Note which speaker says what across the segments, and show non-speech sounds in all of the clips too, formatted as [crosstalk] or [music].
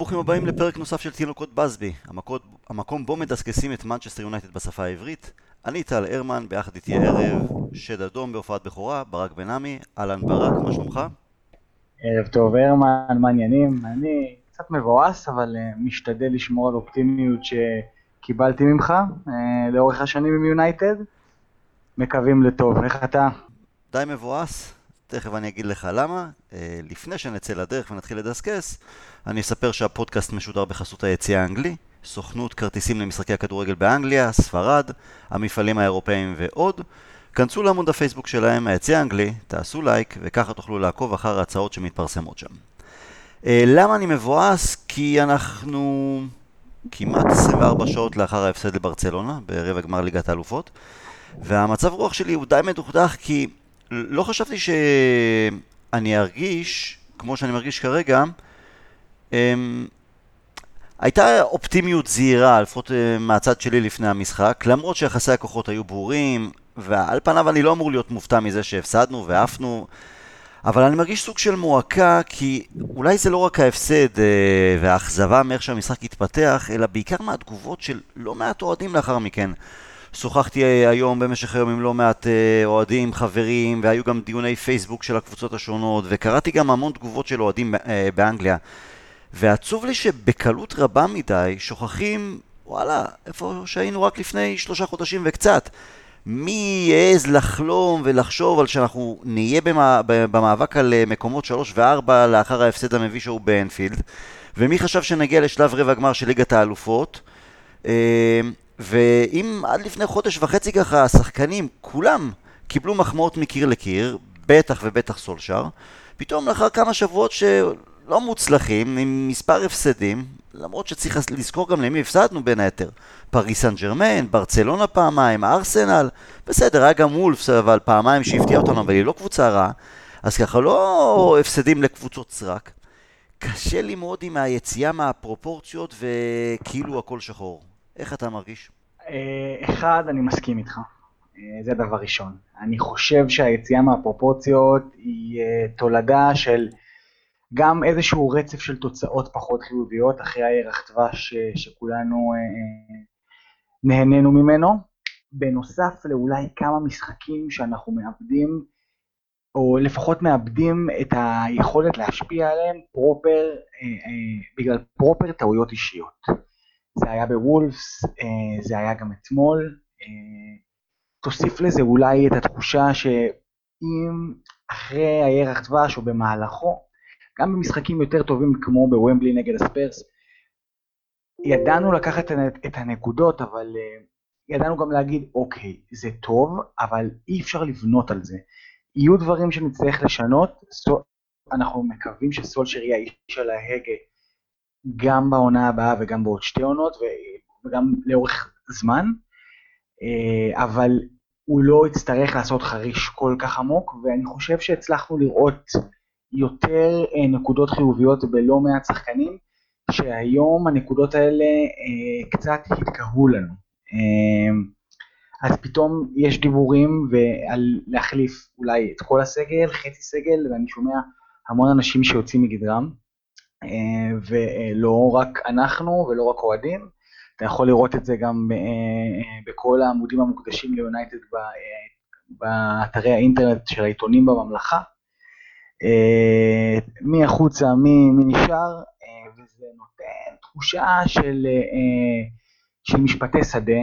Speaker 1: ברוכים הבאים לפרק נוסף של תינוקות בסבי, המקום, המקום בו מדסקסים את מנצ'סטר יונייטד בשפה העברית. אני טל הרמן, ביחד איתי הערב, שד אדום בהופעת בכורה, ברק בן עמי, אהלן ברק, מה שלומך?
Speaker 2: ערב טוב הרמן, מה העניינים? אני קצת מבואס, אבל uh, משתדל לשמור על אופטימיות שקיבלתי ממך uh, לאורך השנים עם יונייטד. מקווים לטוב, איך אתה?
Speaker 1: די מבואס, תכף אני אגיד לך למה. אה, לפני שנצא לדרך ונתחיל לדסקס, אני אספר שהפודקאסט משודר בחסות היציא האנגלי, סוכנות כרטיסים למשחקי הכדורגל באנגליה, ספרד, המפעלים האירופאים ועוד. כנסו לעמוד הפייסבוק שלהם, היציא האנגלי, תעשו לייק, וככה תוכלו לעקוב אחר ההצעות שמתפרסמות שם. אה, למה אני מבואס? כי אנחנו כמעט 24 שעות לאחר ההפסד לברצלונה, ברבע גמר ליגת האלופות, והמצב רוח שלי הוא די מדוכדך כי לא חשבתי שאני ארגיש, כמו שאני מרגיש כרגע, אמ, הייתה אופטימיות זהירה, לפחות אה, מהצד שלי לפני המשחק, למרות שיחסי הכוחות היו ברורים, ועל פניו אני לא אמור להיות מופתע מזה שהפסדנו ועפנו, אבל אני מרגיש סוג של מועקה, כי אולי זה לא רק ההפסד אה, והאכזבה מאיך שהמשחק התפתח, אלא בעיקר מהתגובות של לא מעט אוהדים לאחר מכן. שוחחתי היום במשך היום עם לא מעט אה, אוהדים, חברים, והיו גם דיוני פייסבוק של הקבוצות השונות, וקראתי גם המון תגובות של אוהדים אה, באנגליה. ועצוב לי שבקלות רבה מדי שוכחים, וואלה, איפה שהיינו רק לפני שלושה חודשים וקצת. מי יעז לחלום ולחשוב על שאנחנו נהיה במאבק על אה, מקומות שלוש וארבע לאחר ההפסד המביש ההוא באנפילד ומי חשב שנגיע לשלב רבע גמר של ליגת האלופות ואם עד לפני חודש וחצי ככה השחקנים, כולם, קיבלו מחמאות מקיר לקיר, בטח ובטח סולשר, פתאום לאחר כמה שבועות שלא מוצלחים, עם מספר הפסדים, למרות שצריך לזכור גם למי הפסדנו בין היתר, פריס סן ג'רמן, ברצלונה פעמיים, ארסנל, בסדר, היה גם וולפס, אבל פעמיים שהפתיע אותנו, אבל היא לא קבוצה רעה, אז ככה לא הפסדים לקבוצות סרק. קשה לי מאוד עם היציאה מהפרופורציות וכאילו הכל שחור. איך אתה מרגיש?
Speaker 2: אה, אחד, אני מסכים איתך. אה, זה דבר ראשון. אני חושב שהיציאה מהפרופורציות היא אה, תולדה של גם איזשהו רצף של תוצאות פחות חיוביות אחרי הערך דבש שכולנו נהנינו ממנו. בנוסף לאולי כמה משחקים שאנחנו מאבדים, או לפחות מאבדים את היכולת להשפיע עליהם פרופר, בגלל פרופר טעויות אישיות. היה בוולפס, אה, זה היה גם אתמול. אה, תוסיף לזה אולי את התחושה שאם אחרי הירח דבש או במהלכו, גם במשחקים יותר טובים כמו בוומבלי נגד הספרס, ידענו לקחת את הנקודות, אבל אה, ידענו גם להגיד, אוקיי, זה טוב, אבל אי אפשר לבנות על זה. יהיו דברים שנצטרך לשנות, אנחנו מקווים שסולשר יהיה האיש של ההגה גם בעונה הבאה וגם בעוד שתי עונות וגם לאורך זמן, אה, אבל הוא לא יצטרך לעשות חריש כל כך עמוק, ואני חושב שהצלחנו לראות יותר אה, נקודות חיוביות בלא מעט שחקנים, שהיום הנקודות האלה אה, קצת התקהו לנו. אז פתאום יש דיבורים על להחליף אולי את כל הסגל, חצי סגל, ואני שומע המון אנשים שיוצאים מגדרם. אה, ולא רק אנחנו ולא רק אוהדים, אתה יכול לראות את זה גם אה, אה, בכל העמודים המוקדשים ליונייטד באתרי האינטרנט של העיתונים בממלכה. מי החוצה, מי, מי נשאר, וזה נותן תחושה של, של משפטי שדה.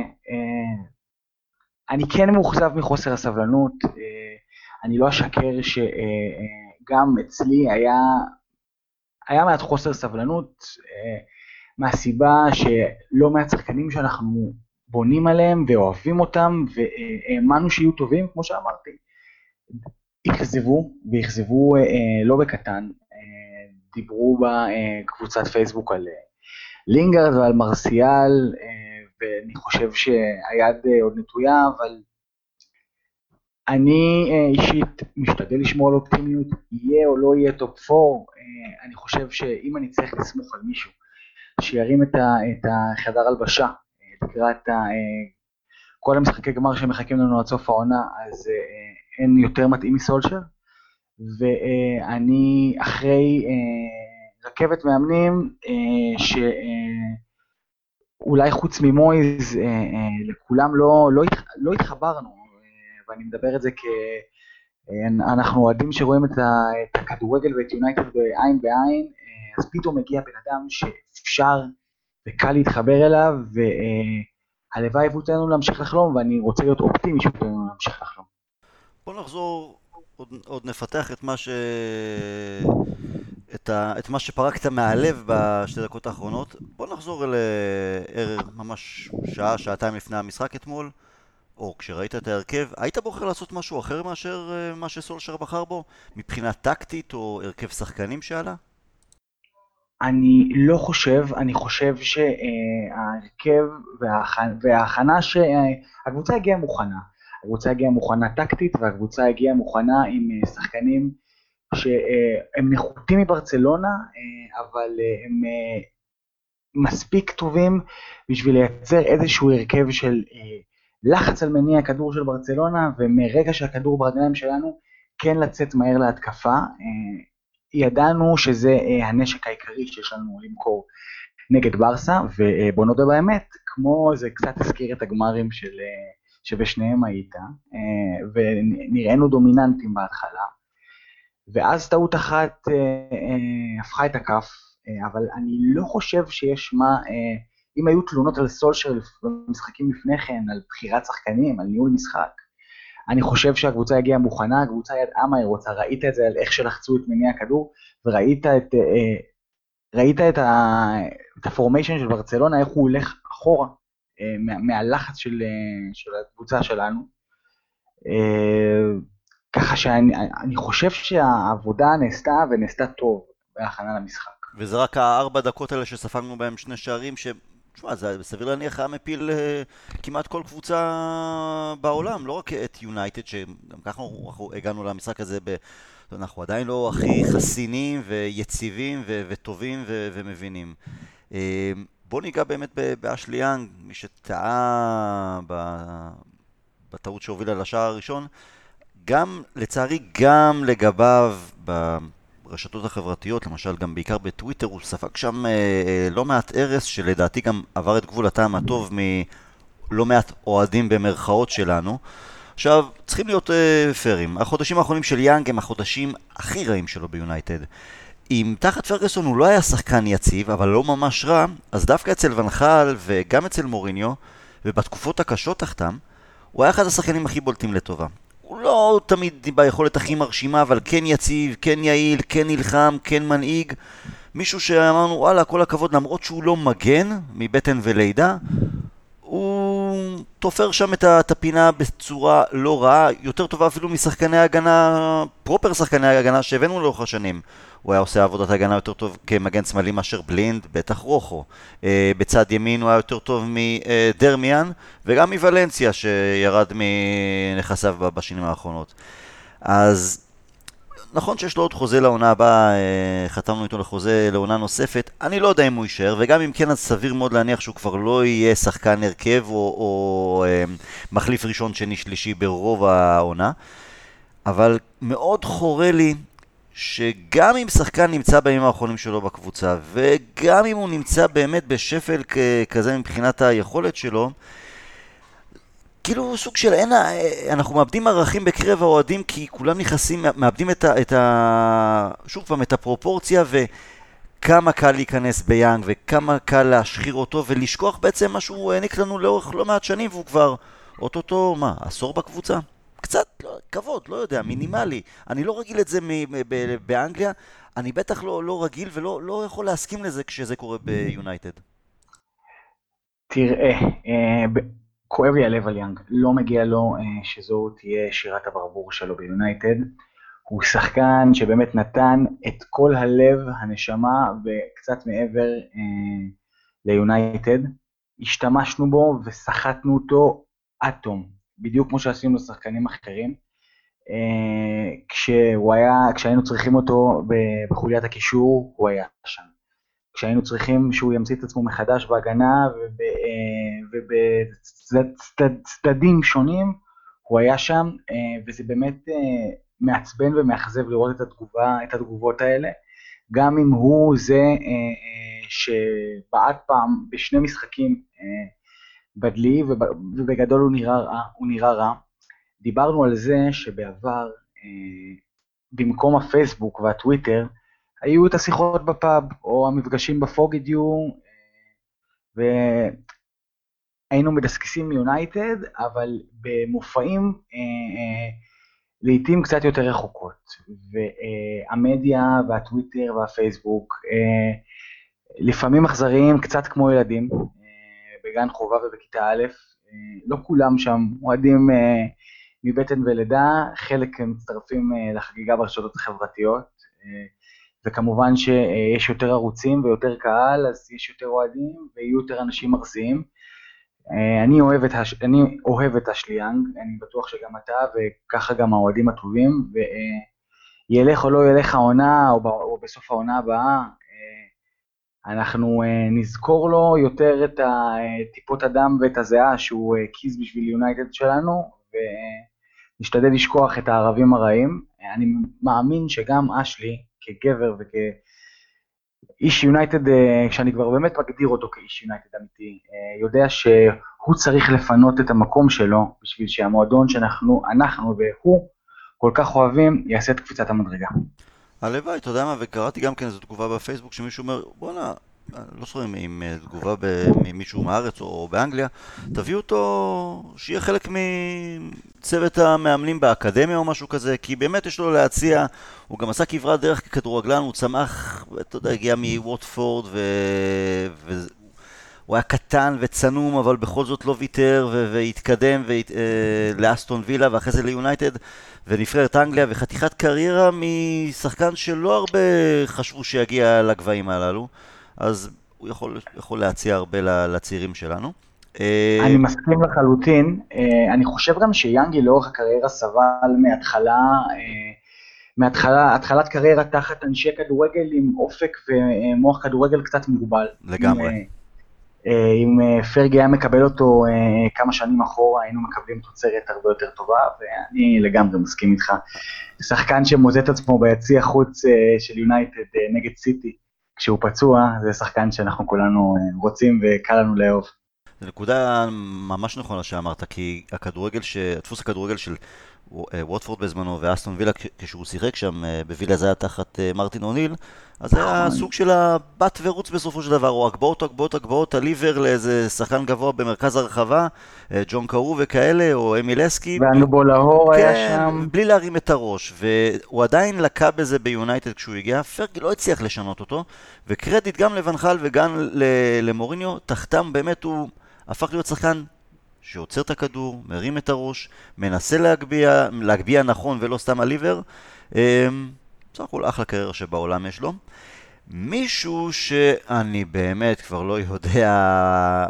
Speaker 2: אני כן מאוכזב מחוסר הסבלנות, אני לא אשקר שגם אצלי היה היה מעט חוסר סבלנות, אה, מהסיבה שלא מעט שחקנים שאנחנו בונים עליהם ואוהבים אותם והאמנו שיהיו טובים, כמו שאמרתי, אכזבו, ואכזבו אה, לא בקטן, אה, דיברו בקבוצת פייסבוק על לינגרד ועל מרסיאל, ואני חושב שהיד עוד נטויה, אבל אני אישית משתדל לשמור על אופטימיות, יהיה או לא יהיה top 4, אה, אני חושב שאם אני צריך לסמוך על מישהו שירים את, החדר הלבשה אה, לקראת אה, כל המשחקי גמר שמחכים לנו עד סוף העונה, אז אין יותר מתאים מסולשר. ואני אחרי רכבת מאמנים שאולי חוץ ממויז לכולם לא, לא, לא התחברנו, ואני מדבר את זה כ... אנחנו אוהדים שרואים את הכדורגל ואת יונייטד בעין בעין, אז פתאום מגיע בן אדם שאפשר וקל להתחבר אליו, והלוואי ואותנו להמשיך לחלום, ואני רוצה להיות אופטימי שאותנו להמשיך לחלום.
Speaker 1: בוא נחזור, עוד, עוד נפתח את מה ש... את, ה... את מה שפרקת מהלב בשתי דקות האחרונות. בוא נחזור אל ממש שעה, שעתיים לפני המשחק אתמול. או כשראית את ההרכב, היית בוחר לעשות משהו אחר מאשר אה, מה שסולשר בחר בו? מבחינה טקטית או הרכב שחקנים שעלה?
Speaker 2: אני לא חושב, אני חושב שההרכב וההכנה שהקבוצה הגיעה מוכנה. הקבוצה הגיעה מוכנה טקטית והקבוצה הגיעה מוכנה עם אה, שחקנים שהם נחותים מברצלונה, אה, אבל הם מספיק טובים בשביל לייצר איזשהו הרכב של לחץ על מניע הכדור של ברצלונה, ומרגע שהכדור ברגליים שלנו, כן לצאת מהר להתקפה. אה, ידענו שזה אה, הנשק העיקרי שיש לנו למכור נגד ברסה, ובוא נודה באמת, כמו זה קצת הזכיר את הגמרים של, אה, שבשניהם היית, ונראינו דומיננטים בהתחלה, ואז טעות אחת הפכה את הכף, אבל אני לא חושב שיש מה אם היו תלונות על סולשר במשחקים לפני כן, על בחירת שחקנים, על ניהול משחק, אני חושב שהקבוצה הגיעה מוכנה, הקבוצה ידעה מה היא רוצה, ראית את זה על איך שלחצו את מניע הכדור, וראית את, אה, ראית את, ה, את הפורמיישן של ברצלונה, איך הוא הולך אחורה אה, מה, מהלחץ של, אה, של הקבוצה שלנו. ככה שאני חושב שהעבודה נעשתה ונעשתה טוב בהכנה למשחק.
Speaker 1: וזה רק הארבע דקות האלה שספגנו בהם שני שערים, תשמע, זה סביר להניח היה מפיל uh, כמעט כל קבוצה בעולם, לא רק את יונייטד, שגם ככה אנחנו הגענו למשחק הזה, ב... אנחנו עדיין לא הכי חסינים ויציבים ו- וטובים ו- ומבינים. אה, בוא ניגע באמת באשלי יאנג, מי שטעה ב- בטעות שהובילה לשער הראשון. גם, לצערי, גם לגביו, ברשתות החברתיות, למשל גם בעיקר בטוויטר, הוא ספג שם אה, אה, לא מעט ארס, שלדעתי גם עבר את גבול הטעם הטוב מלא מעט אוהדים במרכאות שלנו. עכשיו, צריכים להיות אה, פיירים. החודשים האחרונים של יאנג הם החודשים הכי רעים שלו ביונייטד. אם תחת פרגוסון הוא לא היה שחקן יציב, אבל לא ממש רע, אז דווקא אצל ונחל וגם אצל מוריניו, ובתקופות הקשות תחתם, הוא היה אחד השחקנים הכי בולטים לטובה. הוא לא תמיד ביכולת הכי מרשימה, אבל כן יציב, כן יעיל, כן נלחם, כן מנהיג. מישהו שאמרנו, וואלה, כל הכבוד, למרות שהוא לא מגן מבטן ולידה, הוא תופר שם את הפינה בצורה לא רעה, יותר טובה אפילו משחקני הגנה, פרופר שחקני הגנה שהבאנו לאורך השנים. הוא היה עושה עבודת הגנה יותר טוב כמגן שמאלי מאשר בלינד, בטח רוחו. אה, בצד ימין הוא היה יותר טוב מדרמיאן, וגם מוולנסיה שירד מנכסיו בשנים האחרונות. אז נכון שיש לו עוד חוזה לעונה הבאה, אה, חתמנו איתו לחוזה לעונה נוספת, אני לא יודע אם הוא יישאר, וגם אם כן אז סביר מאוד להניח שהוא כבר לא יהיה שחקן הרכב או, או אה, מחליף ראשון, שני, שלישי ברוב העונה. אבל מאוד חורה לי שגם אם שחקן נמצא בימים האחרונים שלו בקבוצה, וגם אם הוא נמצא באמת בשפל כזה מבחינת היכולת שלו, כאילו סוג של אין, אנחנו מאבדים ערכים בקרב האוהדים כי כולם נכנסים, מאבדים את ה... את ה שוב פעם, את הפרופורציה וכמה קל להיכנס ביאנג וכמה קל להשחיר אותו ולשכוח בעצם מה שהוא העניק לנו לאורך לא מעט שנים והוא כבר אוטוטו, מה, עשור בקבוצה? קצת לא, כבוד, לא יודע, מינימלי. אני לא רגיל את זה באנגליה, אני בטח לא, לא רגיל ולא לא יכול להסכים לזה כשזה קורה ביונייטד.
Speaker 2: תראה, אה, כואב לי הלב על יאנג, לא מגיע לו אה, שזו תהיה שירת הברבור שלו ביונייטד. הוא שחקן שבאמת נתן את כל הלב, הנשמה וקצת מעבר אה, ליונייטד. השתמשנו בו וסחטנו אותו עד תום. בדיוק כמו שעשינו לשחקנים אחרים. אה, כשהוא היה, כשהיינו צריכים אותו בחוליית הקישור, הוא היה שם. כשהיינו צריכים שהוא ימציא את עצמו מחדש בהגנה ובצדדים אה, שונים, הוא היה שם, אה, וזה באמת מעצבן ומאכזב לראות את, התגובה, את התגובות האלה. גם אם הוא זה שבעט פעם בשני משחקים בדלי, ובגדול הוא נראה רע, הוא נראה רע. דיברנו על זה שבעבר, במקום הפייסבוק והטוויטר, היו את השיחות בפאב, או המפגשים בפוגידיו, והיינו מדסקסים יונייטד, אבל במופעים אה, אה, לעיתים קצת יותר רחוקות. והמדיה והטוויטר והפייסבוק, אה, לפעמים אכזריים, קצת כמו ילדים, אה, בגן חובה ובכיתה א', אה, לא כולם שם אוהדים אה, מבטן ולידה, חלק מצטרפים אה, לחגיגה ברשתות החברתיות. וכמובן שיש יותר ערוצים ויותר קהל, אז יש יותר אוהדים ויהיו יותר אנשים ארציים. אה, אני אוהב את, הש... אני אוהב את אשליאנג, אני בטוח שגם אתה, וככה גם האוהדים הטובים, וילך או לא ילך העונה, או, ב... או בסוף העונה הבאה, אה, אנחנו אה, נזכור לו יותר את טיפות הדם ואת הזיעה שהוא קיז בשביל יונייטד שלנו, ונשתדל לשכוח את הערבים הרעים. אני מאמין שגם אשלי, כגבר וכאיש יונייטד, אה, שאני כבר באמת מגדיר אותו כאיש יונייטד אמיתי, אה, יודע שהוא צריך לפנות את המקום שלו בשביל שהמועדון שאנחנו, אנחנו והוא כל כך אוהבים, יעשה את קפיצת המדרגה.
Speaker 1: הלוואי, אתה יודע מה, וקראתי גם כן איזו תגובה בפייסבוק שמישהו אומר, בואנה, לא זוכר אם אה, תגובה ממישהו מארץ או באנגליה, תביאו אותו, שיהיה חלק מצוות המאמנים באקדמיה או משהו כזה, כי באמת יש לו להציע, הוא גם עשה כברת דרך ככדורגלן, הוא צמח, אתה יודע, הגיע מווטפורד ו... ו... הוא היה קטן וצנום, אבל בכל זאת לא ויתר והתקדם והת... אה, לאסטון וילה ואחרי זה ליונייטד ונבחרת אנגליה וחתיכת קריירה משחקן שלא הרבה חשבו שיגיע לגבהים הללו. אז הוא יכול, יכול להציע הרבה לצעירים שלנו.
Speaker 2: אה, אני מסכים לחלוטין. אה, אני חושב גם שיאנגי לאורך הקריירה סבל מהתחלה, מהתחלה, התחלת קריירה תחת אנשי כדורגל עם אופק ומוח כדורגל קצת מוגבל.
Speaker 1: לגמרי.
Speaker 2: אם פרגי היה מקבל אותו כמה שנים אחורה, היינו מקבלים תוצרת הרבה יותר טובה, ואני לגמרי מסכים איתך. שחקן שמוזט את עצמו ביציע חוץ של יונייטד נגד סיטי, כשהוא פצוע, זה שחקן שאנחנו כולנו אה, רוצים וקל לנו לאהוב.
Speaker 1: זו נקודה ממש נכונה שאמרת, כי הכדורגל, ש... דפוס הכדורגל של אה, ווטפורד בזמנו ואסטון וילה, כשהוא שיחק שם אה, בווילה זה היה תחת מרטין אוניל, אז זה היה נכון. סוג של הבת ורוץ בסופו של דבר, או הגבהות, הגבהות, הגבהות, הליבר לאיזה שחקן גבוה במרכז הרחבה, ג'ון קארו וכאלה, או אמיל אסקי.
Speaker 2: ואנובו להור כן, היה שם.
Speaker 1: בלי להרים את הראש, והוא עדיין לקה בזה ביונייטד כשהוא הגיע, פרגי לא הצליח לשנות אותו, וקרדיט גם לבנחל וגם למוריניו, תחתם באמת הוא הפך להיות שחקן שעוצר את הכדור, מרים את הראש, מנסה להגביה, להגביה נכון ולא סתם הליבר. אמ, בסך הכל אחלה קריירה שבעולם יש לו. מישהו שאני באמת כבר לא יודע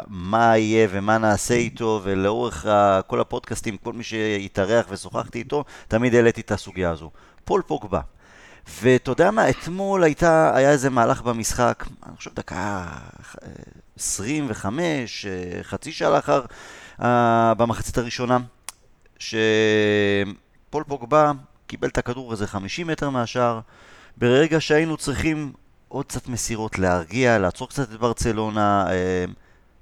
Speaker 1: מה יהיה ומה נעשה איתו, ולאורך כל הפודקאסטים, כל מי שהתארח ושוחחתי איתו, תמיד העליתי את הסוגיה הזו. פול פוגבה. ואתה יודע מה, אתמול הייתה, היה איזה מהלך במשחק, אני חושב דקה 25, חצי שעה לאחר, uh, במחצית הראשונה, שפול פוגבה קיבל את הכדור איזה 50 מטר מהשאר, ברגע שהיינו צריכים עוד קצת מסירות להרגיע, לעצור קצת את ברצלונה, אה,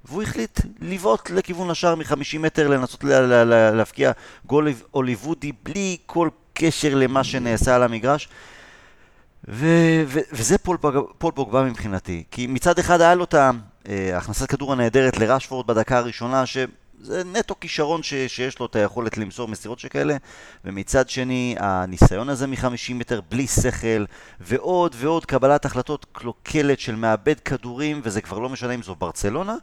Speaker 1: והוא החליט לבעוט לכיוון השער מ-50 מטר, לנסות לה, לה, לה, להפקיע גול הוליוודי בלי כל קשר למה שנעשה על המגרש. ו- ו- וזה פול, פוג... פול פוגבה מבחינתי, כי מצד אחד היה לו את ההכנסת אה, כדור הנהדרת לראשפורד בדקה הראשונה, ש... זה נטו כישרון ש, שיש לו את היכולת למסור מסירות שכאלה, ומצד שני, הניסיון הזה מ-50 מטר בלי שכל, ועוד ועוד קבלת החלטות קלוקלת של מאבד כדורים, וזה כבר לא משנה אם זו ברצלונה,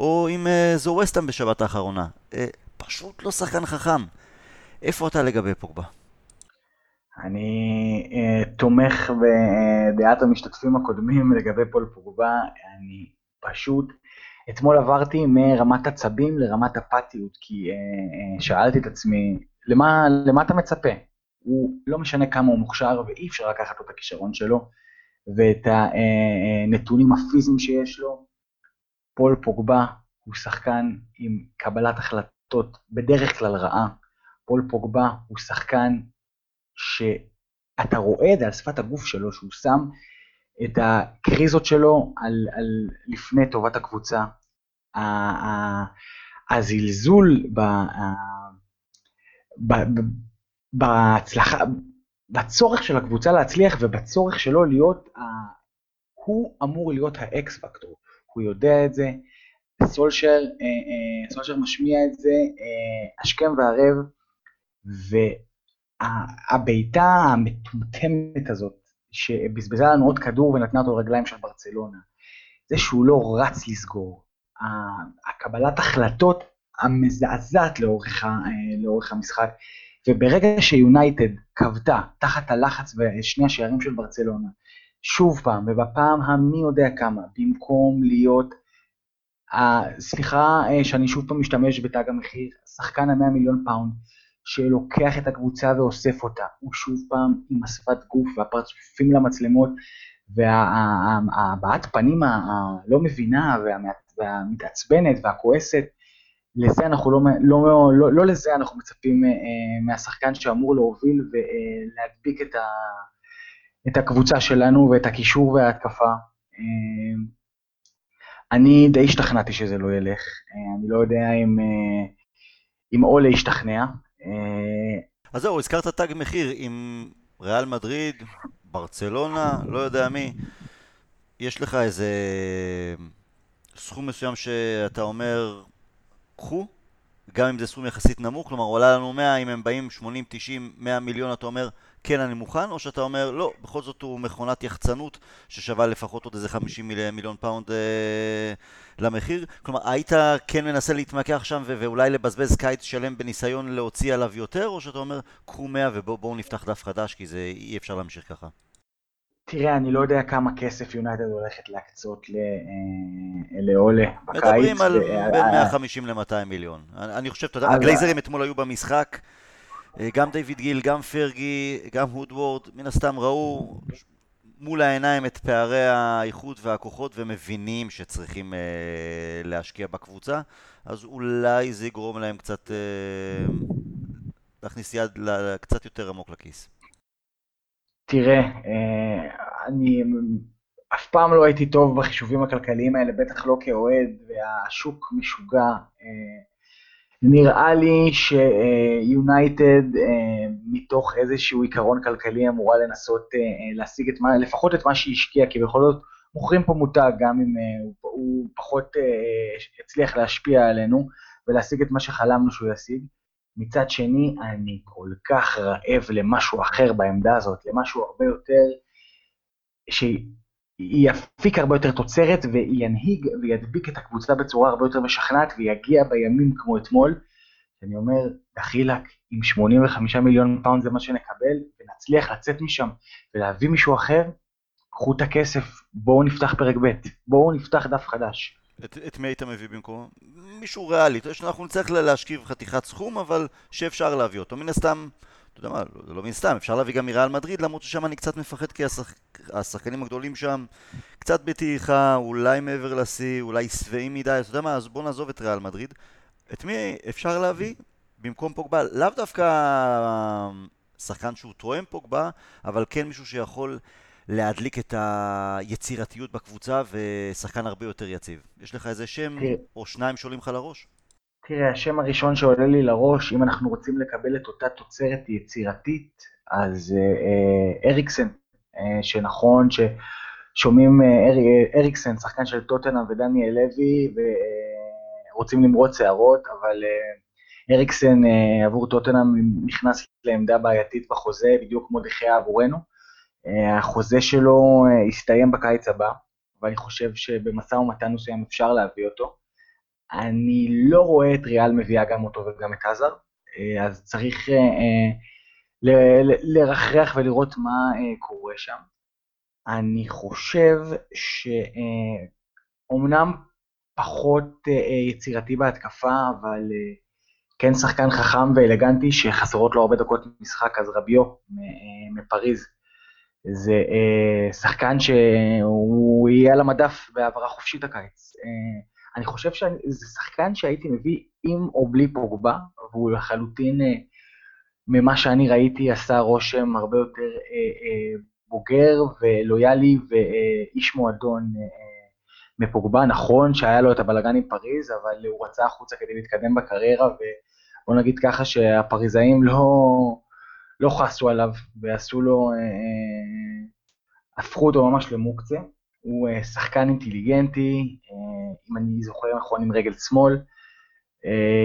Speaker 1: או אם uh, זו וסטאם בשבת האחרונה. Uh, פשוט לא שחקן חכם. איפה אתה לגבי פוגבה?
Speaker 2: אני uh, תומך בדעת המשתתפים הקודמים לגבי פול פוגבה, אני פשוט אתמול עברתי מרמת עצבים לרמת אפתיות, כי אה, אה, שאלתי את עצמי, למה, למה אתה מצפה? הוא לא משנה כמה הוא מוכשר, ואי אפשר לקחת לו את הכישרון שלו, ואת הנתונים אה, הפיזיים שיש לו. פול פוגבה הוא שחקן עם קבלת החלטות בדרך כלל רעה. פול פוגבה הוא שחקן שאתה רואה את זה על שפת הגוף שלו, שהוא שם את הקריזות שלו על, על לפני טובת הקבוצה. הזלזול ב, ב, ב, בהצלחה, בצורך של הקבוצה להצליח ובצורך שלו להיות, הוא אמור להיות האקס פקטור, הוא יודע את זה, סולשר, אה, אה, סולשר משמיע את זה אה, השכם והערב, והבעיטה המטומטמת הזאת, שבזבזה לנו עוד כדור ונתנה אותו לרגליים של ברצלונה, זה שהוא לא רץ לסגור, הקבלת החלטות המזעזעת לאורך, לאורך המשחק, וברגע שיונייטד כבתה תחת הלחץ ושני השערים של ברצלונה, שוב פעם, ובפעם המי יודע כמה, במקום להיות סליחה אה, שאני שוב פעם משתמש בתג המחיר, שחקן המאה מיליון פאונד, שלוקח את הקבוצה ואוסף אותה, הוא שוב פעם עם השפת גוף והפרצופים למצלמות והבעת פנים הלא מבינה והמתעצבנת והכועסת, לזה אנחנו לא, לא, לא, לא לזה אנחנו מצפים אה, מהשחקן שאמור להוביל ולהדביק את, ה, את הקבוצה שלנו ואת הקישור וההתקפה. אה, אני די השתכנעתי שזה לא ילך, אה, אני לא יודע אם, אה, אם אולה ישתכנע.
Speaker 1: אה, אז זהו, הזכרת תג מחיר עם ריאל מדריד, ברצלונה, לא יודע מי. יש לך איזה סכום מסוים שאתה אומר, קחו, גם אם זה סכום יחסית נמוך, כלומר עולה לנו 100, אם הם באים 80, 90, 100 מיליון, אתה אומר, כן אני מוכן, או שאתה אומר, לא, בכל זאת הוא מכונת יחצנות ששווה לפחות עוד איזה 50 מיליון פאונד אה, למחיר. כלומר, היית כן מנסה להתמקח שם ו- ואולי לבזבז קיץ שלם בניסיון להוציא עליו יותר, או שאתה אומר, קחו 100 ובואו נפתח דף חדש, כי זה אי אפשר להמשיך ככה.
Speaker 2: תראה, אני לא יודע כמה כסף יונייטד הולכת להקצות אה, לעולה
Speaker 1: בקיץ. מדברים על בין 150 ל-200 מיליון. אני חושב, אתה יודע, הגלייזרים אתמול היו במשחק. אה, גם דיוויד גיל, גם פרגי, גם הודוורד, מן הסתם ראו מול העיניים את פערי האיכות והכוחות ומבינים שצריכים אה, להשקיע בקבוצה, אז אולי זה יגרום להם קצת אה, להכניס יד קצת יותר עמוק לכיס.
Speaker 2: תראה, אה, אני אף פעם לא הייתי טוב בחישובים הכלכליים האלה, בטח לא כאוהד, והשוק משוגע. אה, נראה לי שיונייטד אה, מתוך איזשהו עיקרון כלכלי אמורה לנסות אה, להשיג את מה, לפחות את מה שהשקיע, כי בכל זאת מוכרים פה מותג גם אם אה, הוא פחות הצליח להשפיע עלינו ולהשיג את מה שחלמנו שהוא ישיג. מצד שני, אני כל כך רעב למשהו אחר בעמדה הזאת, למשהו הרבה יותר, שיפיק הרבה יותר תוצרת וינהיג וידביק את הקבוצה בצורה הרבה יותר משכנעת ויגיע בימים כמו אתמול, שאני אומר, דחילק, עם 85 מיליון פאונד זה מה שנקבל, ונצליח לצאת משם ולהביא מישהו אחר, קחו את הכסף, בואו נפתח פרק ב', בואו נפתח דף חדש.
Speaker 1: את, את מי היית מביא במקום? מישהו ריאלי. אנחנו נצטרך להשכיב חתיכת סכום, אבל שאפשר להביא אותו. מן הסתם, אתה יודע מה, לא, לא מן הסתם, אפשר להביא גם מריאל מדריד, למרות ששם אני קצת מפחד כי השח... השחקנים הגדולים שם קצת בטעיכה, אולי מעבר לשיא, אולי שבעים מדי, אתה יודע מה, אז בוא נעזוב את ריאל מדריד. את מי אפשר להביא במקום פוגבה? לאו דווקא שחקן שהוא תואם פוגבה, אבל כן מישהו שיכול להדליק את היצירתיות בקבוצה ושחקן הרבה יותר יציב. יש לך איזה שם או שניים שעולים לך לראש?
Speaker 2: תראה, השם הראשון שעולה לי לראש, אם אנחנו רוצים לקבל את אותה תוצרת יצירתית, אז אה, אריקסן, אה, שנכון ששומעים אה, אר, אריקסן, שחקן של טוטנאם ודניאל לוי, ורוצים למרוד שערות, אבל אה, אריקסן אה, עבור טוטנאם נכנס לעמדה בעייתית בחוזה, בדיוק כמו דחייה עבורנו. אה, החוזה שלו אה, יסתיים בקיץ הבא, ואני חושב שבמשא ומתן מסוים אפשר להביא אותו. אני לא רואה את ריאל מביאה גם אותו וגם את עזר, אה, אז צריך לרחרח ולראות מה קורה שם. אני חושב שאומנם פחות יצירתי בהתקפה, אבל כן שחקן חכם ואלגנטי שחסרות לו הרבה דקות משחק, אז רביו מפריז זה אה, שחקן שהוא יהיה על המדף בהעברה חופשית הקיץ. אני חושב שזה שחקן שהייתי מביא עם או בלי פוגבה, והוא לחלוטין, אה, ממה שאני ראיתי, עשה רושם הרבה יותר אה, אה, בוגר ולויאלי ואיש מועדון מפוגבה, נכון שהיה לו את הבלגן עם פריז, אבל הוא רצה החוצה כדי להתקדם בקריירה, ובוא נגיד ככה שהפריזאים לא, לא חסו עליו ועשו לו, הפכו אותו ממש למוקצה. הוא שחקן אינטליגנטי, אם אני זוכר נכון עם רגל שמאל,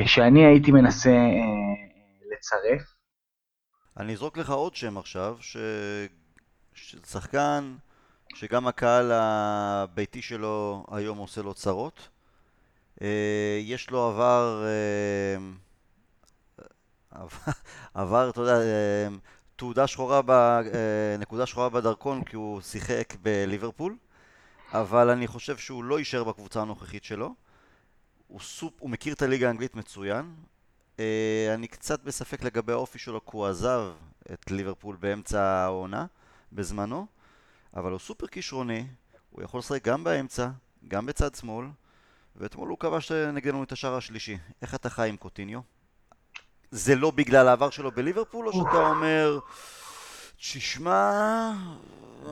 Speaker 2: שאני הייתי מנסה לצרף.
Speaker 1: אני אזרוק לך עוד שם עכשיו, ש... שחקן שגם הקהל הביתי שלו היום עושה לו צרות. אה, יש לו עבר, אה, [laughs] עבר, אתה יודע, אה, תעודה שחורה, נקודה שחורה בדרכון כי הוא שיחק בליברפול, אבל אני חושב שהוא לא יישאר בקבוצה הנוכחית שלו. הוא, סופ, הוא מכיר את הליגה האנגלית מצוין. אני קצת בספק לגבי האופי שלו, כי הוא עזב את ליברפול באמצע העונה, בזמנו. אבל הוא סופר כישרוני, הוא יכול לשחק גם באמצע, גם בצד שמאל, ואתמול הוא כבש נגדנו את השער השלישי. איך אתה חי עם קוטיניו? זה לא בגלל העבר שלו בליברפול, או שאתה אומר, תשמע,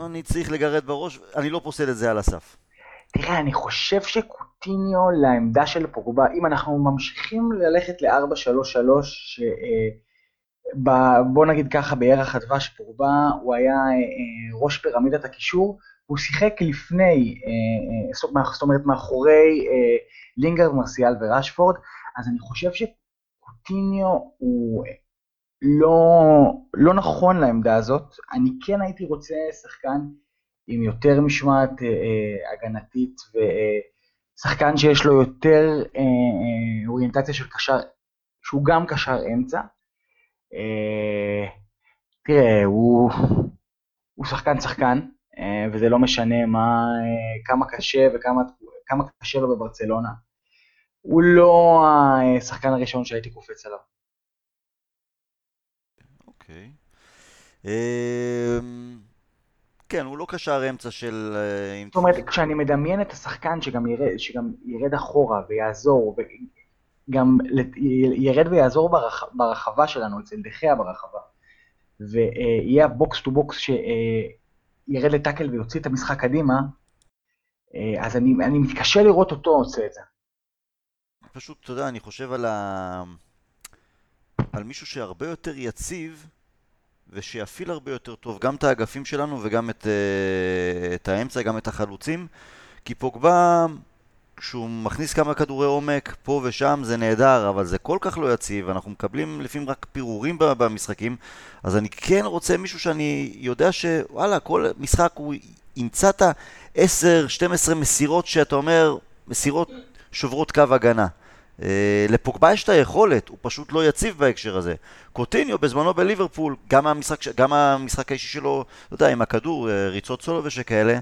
Speaker 1: אני צריך לגרד בראש, אני לא פוסל את זה על הסף.
Speaker 2: תראה, אני חושב שקוטיניו לעמדה של פוגבה, אם אנחנו ממשיכים ללכת ל-4-3-3, בוא נגיד ככה, בירח הדבש פורבה, הוא היה אה, ראש פירמידת הקישור, הוא שיחק לפני, אה, אה, זאת אומרת מאחורי לינגרד, מרסיאל וראשפורד, אז אני חושב שקוטיניו הוא לא, לא נכון לעמדה הזאת. אני כן הייתי רוצה שחקן עם יותר משמעת הגנתית ושחקן שיש לו יותר אוריינטציה של קשר, שהוא גם קשר אמצע. אה, תראה, הוא, הוא שחקן שחקן, אה, וזה לא משנה מה, אה, כמה קשה וכמה קשה לו בברצלונה. הוא לא השחקן הראשון שהייתי קופץ עליו.
Speaker 1: אוקיי. אמ, כן, הוא לא קשר אמצע של...
Speaker 2: זאת אומרת, כשאני מדמיין את השחקן שגם ירד, שגם ירד אחורה ויעזור, גם ירד ויעזור ברח, ברחבה שלנו, אצל דה חאה ברחבה, ויהיה box to box שירד לטאקל ויוציא את המשחק קדימה, אז אני, אני מתקשה לראות אותו עושה את זה.
Speaker 1: פשוט, אתה יודע, אני חושב על, ה... על מישהו שהרבה יותר יציב ושיפעיל הרבה יותר טוב גם את האגפים שלנו וגם את, אה, את האמצע, גם את החלוצים, כי פוגבה... כשהוא מכניס כמה כדורי עומק פה ושם זה נהדר, אבל זה כל כך לא יציב, אנחנו מקבלים לפעמים רק פירורים במשחקים, אז אני כן רוצה מישהו שאני יודע שוואלה, כל משחק הוא ימצא את ה-10-12 מסירות שאתה אומר, מסירות שוברות קו הגנה. אה, לפוגבה יש את היכולת, הוא פשוט לא יציב בהקשר הזה. קוטיניו בזמנו בליברפול, גם המשחק, גם המשחק האישי שלו, אתה יודע, עם הכדור, אה, ריצות סולו ושכאלה,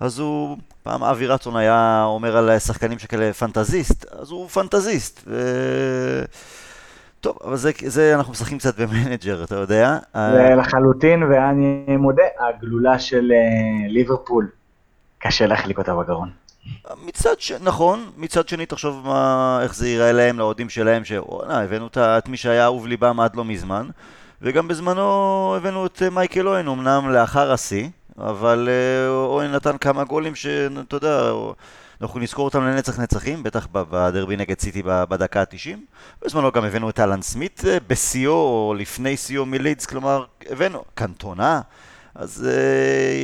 Speaker 1: אז הוא, פעם אבי רצון היה אומר על שחקנים שכאלה פנטזיסט, אז הוא פנטזיסט. ו... טוב, אבל זה, זה אנחנו משחקים קצת ב manager, אתה יודע.
Speaker 2: לחלוטין, ואני מודה, הגלולה של אה, ליברפול, קשה להחליק אותה בגרון.
Speaker 1: מצד ש... נכון, מצד שני תחשוב מה, איך זה ייראה להם, לאוהדים שלהם, שוואלה, הבאנו את מי שהיה אהוב ליבם עד לא מזמן, וגם בזמנו הבאנו את מייקל אוון, אמנם לאחר השיא, אבל אה, אוהן נתן כמה גולים שאתה יודע, אנחנו נזכור אותם לנצח נצחים, בטח בדרבי נגד סיטי בדקה ה-90. בזמנו גם הבאנו את אלן סמית אה, בשיאו, או לפני שיאו מלידס, כלומר, הבאנו קנטונה, אז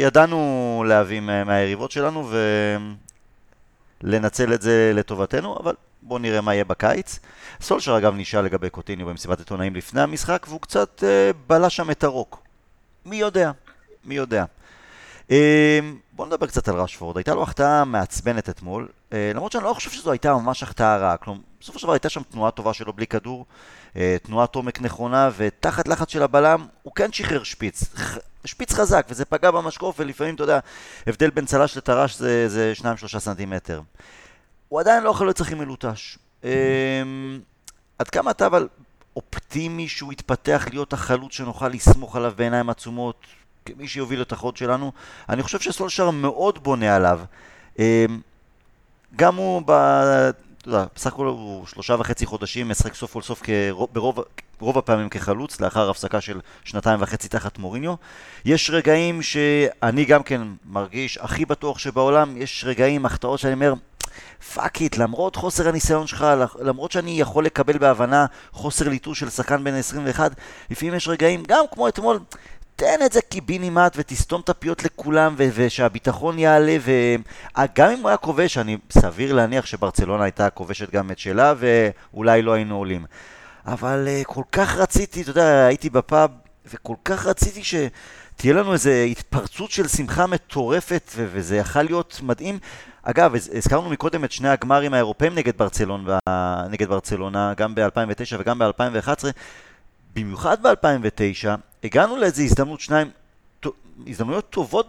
Speaker 1: ידענו להביא מהיריבות שלנו ולנצל את זה לטובתנו, אבל בואו נראה מה יהיה בקיץ. סולשר אגב נשאל לגבי קוטיניו במסיבת עיתונאים לפני המשחק, והוא קצת uh, בלע שם את הרוק. מי יודע? מי יודע? אמ, בוא נדבר קצת על רשפורד. הייתה לו החטאה מעצבנת אתמול, אה, למרות שאני לא חושב שזו הייתה ממש החטאה רעה. כלומר, בסופו של דבר הייתה שם תנועה טובה שלו בלי כדור, אה, תנועת עומק נכונה, ותחת לחץ של הבלם הוא כן שחרר שפיץ. שפיץ חזק, וזה פגע במשקוף, ולפעמים, אתה יודע, הבדל בין צל"ש לטר"ש זה, זה 2-3 סנטימטר. הוא עדיין לא יכול להיות צריך מלוטש. אמ, עד כמה אתה אבל אופטימי שהוא יתפתח להיות החלוץ שנוכל לסמוך עליו בעיניים עצומות? כמי שיוביל את החוד שלנו, אני חושב שסולשר מאוד בונה עליו. אמ, גם הוא אתה יודע, בסך הכל הוא שלושה וחצי חודשים משחק סוף כל סוף ברוב, ברוב הפעמים כחלוץ, לאחר הפסקה של שנתיים וחצי תחת מוריניו. יש רגעים שאני גם כן מרגיש הכי בטוח שבעולם, יש רגעים, החטאות שאני אומר, fuck it, למרות חוסר הניסיון שלך, למרות שאני יכול לקבל בהבנה חוסר ליטוש של שחקן בן 21, לפעמים יש רגעים, גם כמו אתמול, תן את זה קיבינימט ותסתום את הפיות לכולם ו- ושהביטחון יעלה וגם אם הוא היה כובש, אני סביר להניח שברצלונה הייתה כובשת גם את שלה ואולי לא היינו עולים. אבל אה, כל כך רציתי, אתה יודע, הייתי בפאב וכל כך רציתי שתהיה לנו איזו התפרצות של שמחה מטורפת ו- וזה יכול להיות מדהים. אגב, הזכרנו מקודם את שני הגמרים האירופאים נגד ברצלונה, נגד ברצלונה גם ב-2009 וגם ב-2011. במיוחד ב-2009, הגענו לאיזו הזדמנות שניים, הזדמנויות טובות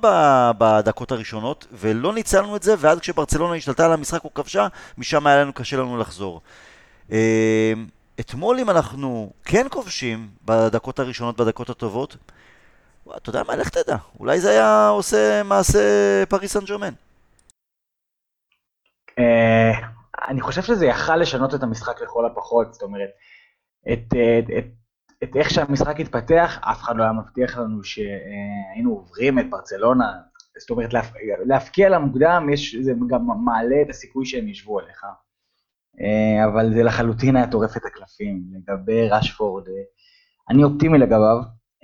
Speaker 1: בדקות הראשונות, ולא ניצלנו את זה, ואז כשברצלונה השתלטה על המשחק או כבשה, משם היה לנו קשה לנו לחזור. אתמול אם אנחנו כן כובשים בדקות הראשונות, בדקות הטובות, אתה יודע מה, לך תדע, אולי זה היה עושה מעשה פריס סן ג'רמן.
Speaker 2: אה, אני חושב שזה יכל לשנות את המשחק לכל הפחות, זאת אומרת, את, את, את את איך שהמשחק התפתח, אף אחד לא היה מבטיח לנו שהיינו עוברים את ברצלונה. זאת אומרת, להפקיע למוקדם, יש, זה גם מעלה את הסיכוי שהם ישבו עליך. אה, אבל זה לחלוטין היה טורף את הקלפים. לגבי רשפורד, אה, אני אופטימי לגביו.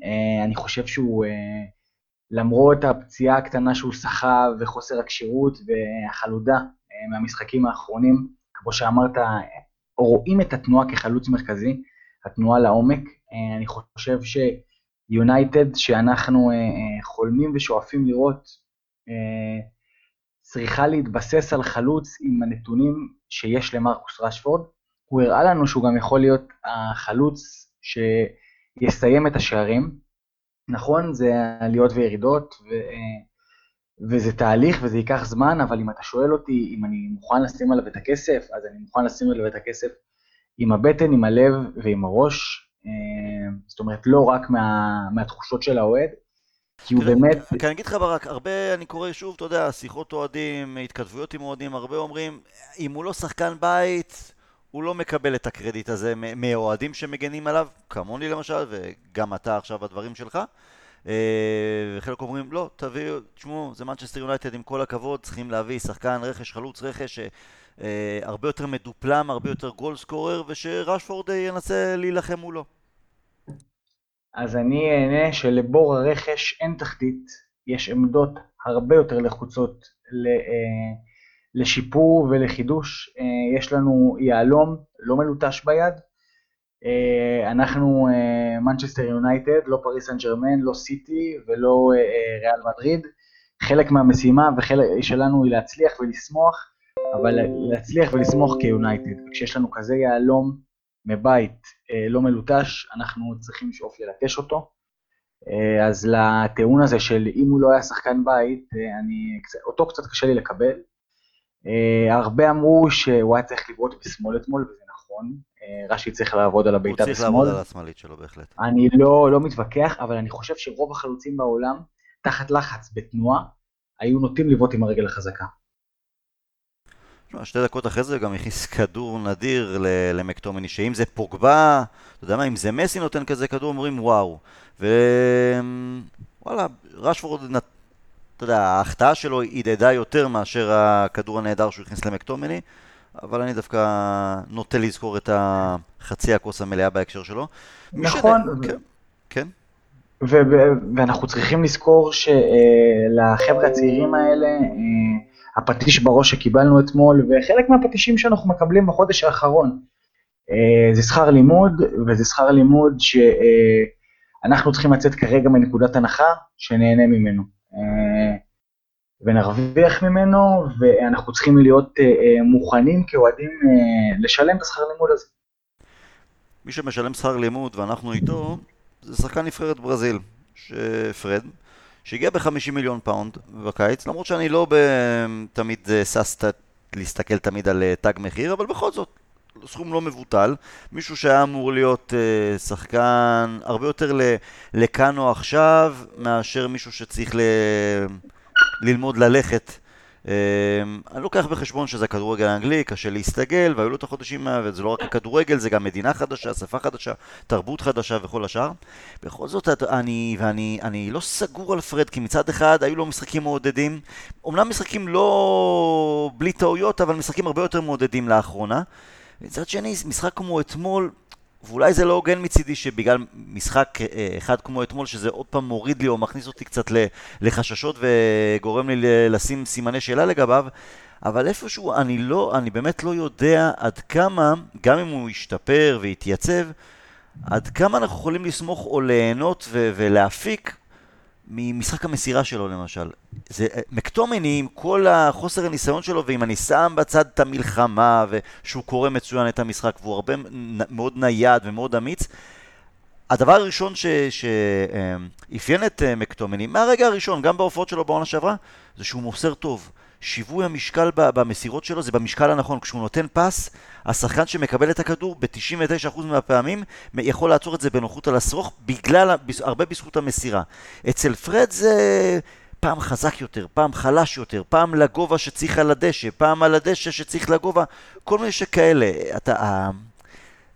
Speaker 2: אה, אני חושב שהוא, למרות הפציעה הקטנה שהוא סחב וחוסר הכשירות והחלודה מהמשחקים האחרונים, כמו שאמרת, רואים את התנועה כחלוץ מרכזי, התנועה לעומק, אני חושב שיונייטד, שאנחנו חולמים ושואפים לראות, צריכה להתבסס על חלוץ עם הנתונים שיש למרקוס רשפורד. הוא הראה לנו שהוא גם יכול להיות החלוץ שיסיים את השערים. נכון, זה עליות וירידות, ו, וזה תהליך וזה ייקח זמן, אבל אם אתה שואל אותי אם אני מוכן לשים עליו את הכסף, אז אני מוכן לשים עליו את הכסף עם הבטן, עם הלב ועם הראש. אה, זאת אומרת, לא רק מה, מהתחושות של האוהד, כי הוא באמת...
Speaker 1: כי אני אגיד לך ברק, הרבה, אני קורא שוב, אתה יודע, שיחות אוהדים, התכתבויות עם אוהדים, הרבה אומרים, אם הוא לא שחקן בית, הוא לא מקבל את הקרדיט הזה מאוהדים שמגנים עליו, כמוני למשל, וגם אתה עכשיו בדברים שלך. אה, וחלק אומרים, לא, תביאו, תשמעו, זה מנצ'סטר יונייטד, עם כל הכבוד, צריכים להביא שחקן רכש, חלוץ רכש, אה, הרבה יותר מדופלם, הרבה יותר גול סקורר, ושרשפורד ינסה להילחם מולו.
Speaker 2: אז אני אענה שלבור הרכש אין תחתית, יש עמדות הרבה יותר נחוצות אה, לשיפור ולחידוש. אה, יש לנו יהלום לא מלוטש ביד, אנחנו מנצ'סטר יונייטד, לא פריס סן ג'רמן, לא סיטי ולא ריאל מדריד. חלק מהמשימה וחלק שלנו היא להצליח ולשמוח אבל להצליח ולשמוח כיונייטד. כשיש לנו כזה יהלום מבית אה, לא מלוטש, אנחנו צריכים לשאוף ללטש אותו. אה, אז לטיעון הזה של אם הוא לא היה שחקן בית, אה, אני, אותו קצת קשה לי לקבל. הרבה אמרו שהוא היה צריך לבעוט בשמאל אתמול, וזה נכון. רש"י צריך לעבוד על הבעיטה בשמאל. הוא
Speaker 1: צריך לעבוד על השמאלית שלו בהחלט.
Speaker 2: אני לא, לא מתווכח, אבל אני חושב שרוב החלוצים בעולם, תחת לחץ בתנועה, היו נוטים לבעוט עם הרגל החזקה.
Speaker 1: שתי דקות אחרי זה גם הכניס כדור נדיר למקטומני, שאם זה פוגבה, אתה יודע מה, אם זה מסי נותן כזה כדור, אומרים וואו. ווואלה, רשפורד, אתה יודע, ההחטאה שלו הדהדה יותר מאשר הכדור הנהדר שהוא הכניס למקטומני, אבל אני דווקא נוטה לזכור את החצי הכוס המלאה בהקשר שלו.
Speaker 2: נכון. כן. כן. ואנחנו צריכים לזכור שלחבר'ה הצעירים האלה, אה, הפטיש בראש שקיבלנו אתמול, וחלק מהפטישים שאנחנו מקבלים בחודש האחרון. אה, זה שכר לימוד, וזה שכר לימוד שאנחנו צריכים לצאת כרגע מנקודת הנחה שנהנה ממנו. אה, ונרוויח ממנו, ואנחנו צריכים להיות אה, מוכנים כאוהדים לשלם את השכר לימוד הזה.
Speaker 1: מי שמשלם שכר לימוד ואנחנו איתו, זה שחקן נבחרת ברזיל, שפרד, שהגיע ב-50 מיליון פאונד בקיץ, למרות שאני לא תמיד אה, שש להסתכל תמיד על אה, תג מחיר, אבל בכל זאת, סכום לא מבוטל. מישהו שהיה אמור להיות uh, שחקן הרבה יותר לכאן או עכשיו, מאשר מישהו שצריך ל... ללמוד ללכת אני לוקח בחשבון שזה הכדורגל האנגלי, קשה להסתגל, והיו לו את החודשים, וזה לא רק הכדורגל, זה גם מדינה חדשה, שפה חדשה, תרבות חדשה וכל השאר. בכל זאת, אני, ואני אני לא סגור על פרד, כי מצד אחד היו לו משחקים מעודדים, אמנם משחקים לא בלי טעויות, אבל משחקים הרבה יותר מעודדים לאחרונה. מצד שני, משחק כמו אתמול, ואולי זה לא הוגן מצידי שבגלל משחק אה, אחד כמו אתמול, שזה עוד פעם מוריד לי או מכניס אותי קצת לחששות וגורם לי לשים סימני שאלה לגביו, אבל איפשהו אני לא, אני באמת לא יודע עד כמה, גם אם הוא ישתפר ויתייצב, עד כמה אנחנו יכולים לסמוך או ליהנות ולהפיק ממשחק המסירה שלו למשל. זה מקטומני עם כל החוסר הניסיון שלו, ואם אני שם בצד את המלחמה, ושהוא קורא מצוין את המשחק, והוא הרבה מאוד נייד ומאוד אמיץ, הדבר הראשון שאפיין את אה, מקטומני, מהרגע הראשון, גם בהופעות שלו בעונה שעברה, זה שהוא מוסר טוב. שיווי המשקל במסירות שלו זה במשקל הנכון. כשהוא נותן פס, השחקן שמקבל את הכדור ב-99% מהפעמים יכול לעצור את זה בנוחות על השרוך, בגלל, הרבה בזכות המסירה. אצל פרד זה פעם חזק יותר, פעם חלש יותר, פעם לגובה שצריך על הדשא, פעם על הדשא שצריך לגובה, כל מיני שכאלה. אתה...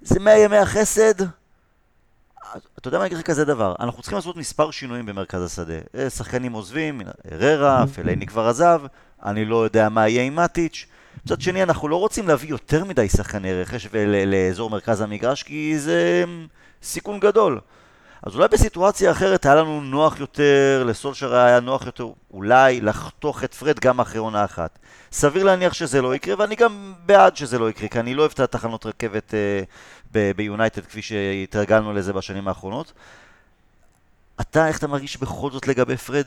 Speaker 1: זה מהימי החסד. אתה יודע מה אני אגיד לך כזה דבר, אנחנו צריכים לעשות מספר שינויים במרכז השדה. אה, שחקנים עוזבים, הררה, פלייני כבר עזב, אני לא יודע מה יהיה עם מאטיץ'. מצד שני, אנחנו לא רוצים להביא יותר מדי שחקני רכש לאזור מרכז המגרש, כי זה אמ, סיכון גדול. אז אולי בסיטואציה אחרת היה לנו נוח יותר, לסולשר היה נוח יותר אולי לחתוך את פרד גם אחרי עונה אחת. סביר להניח שזה לא יקרה, ואני גם בעד שזה לא יקרה, כי אני לא אוהב את התחנות רכבת אה, ביונייטד כפי שהתרגלנו לזה בשנים האחרונות. אתה, איך אתה מרגיש בכל זאת לגבי פרד?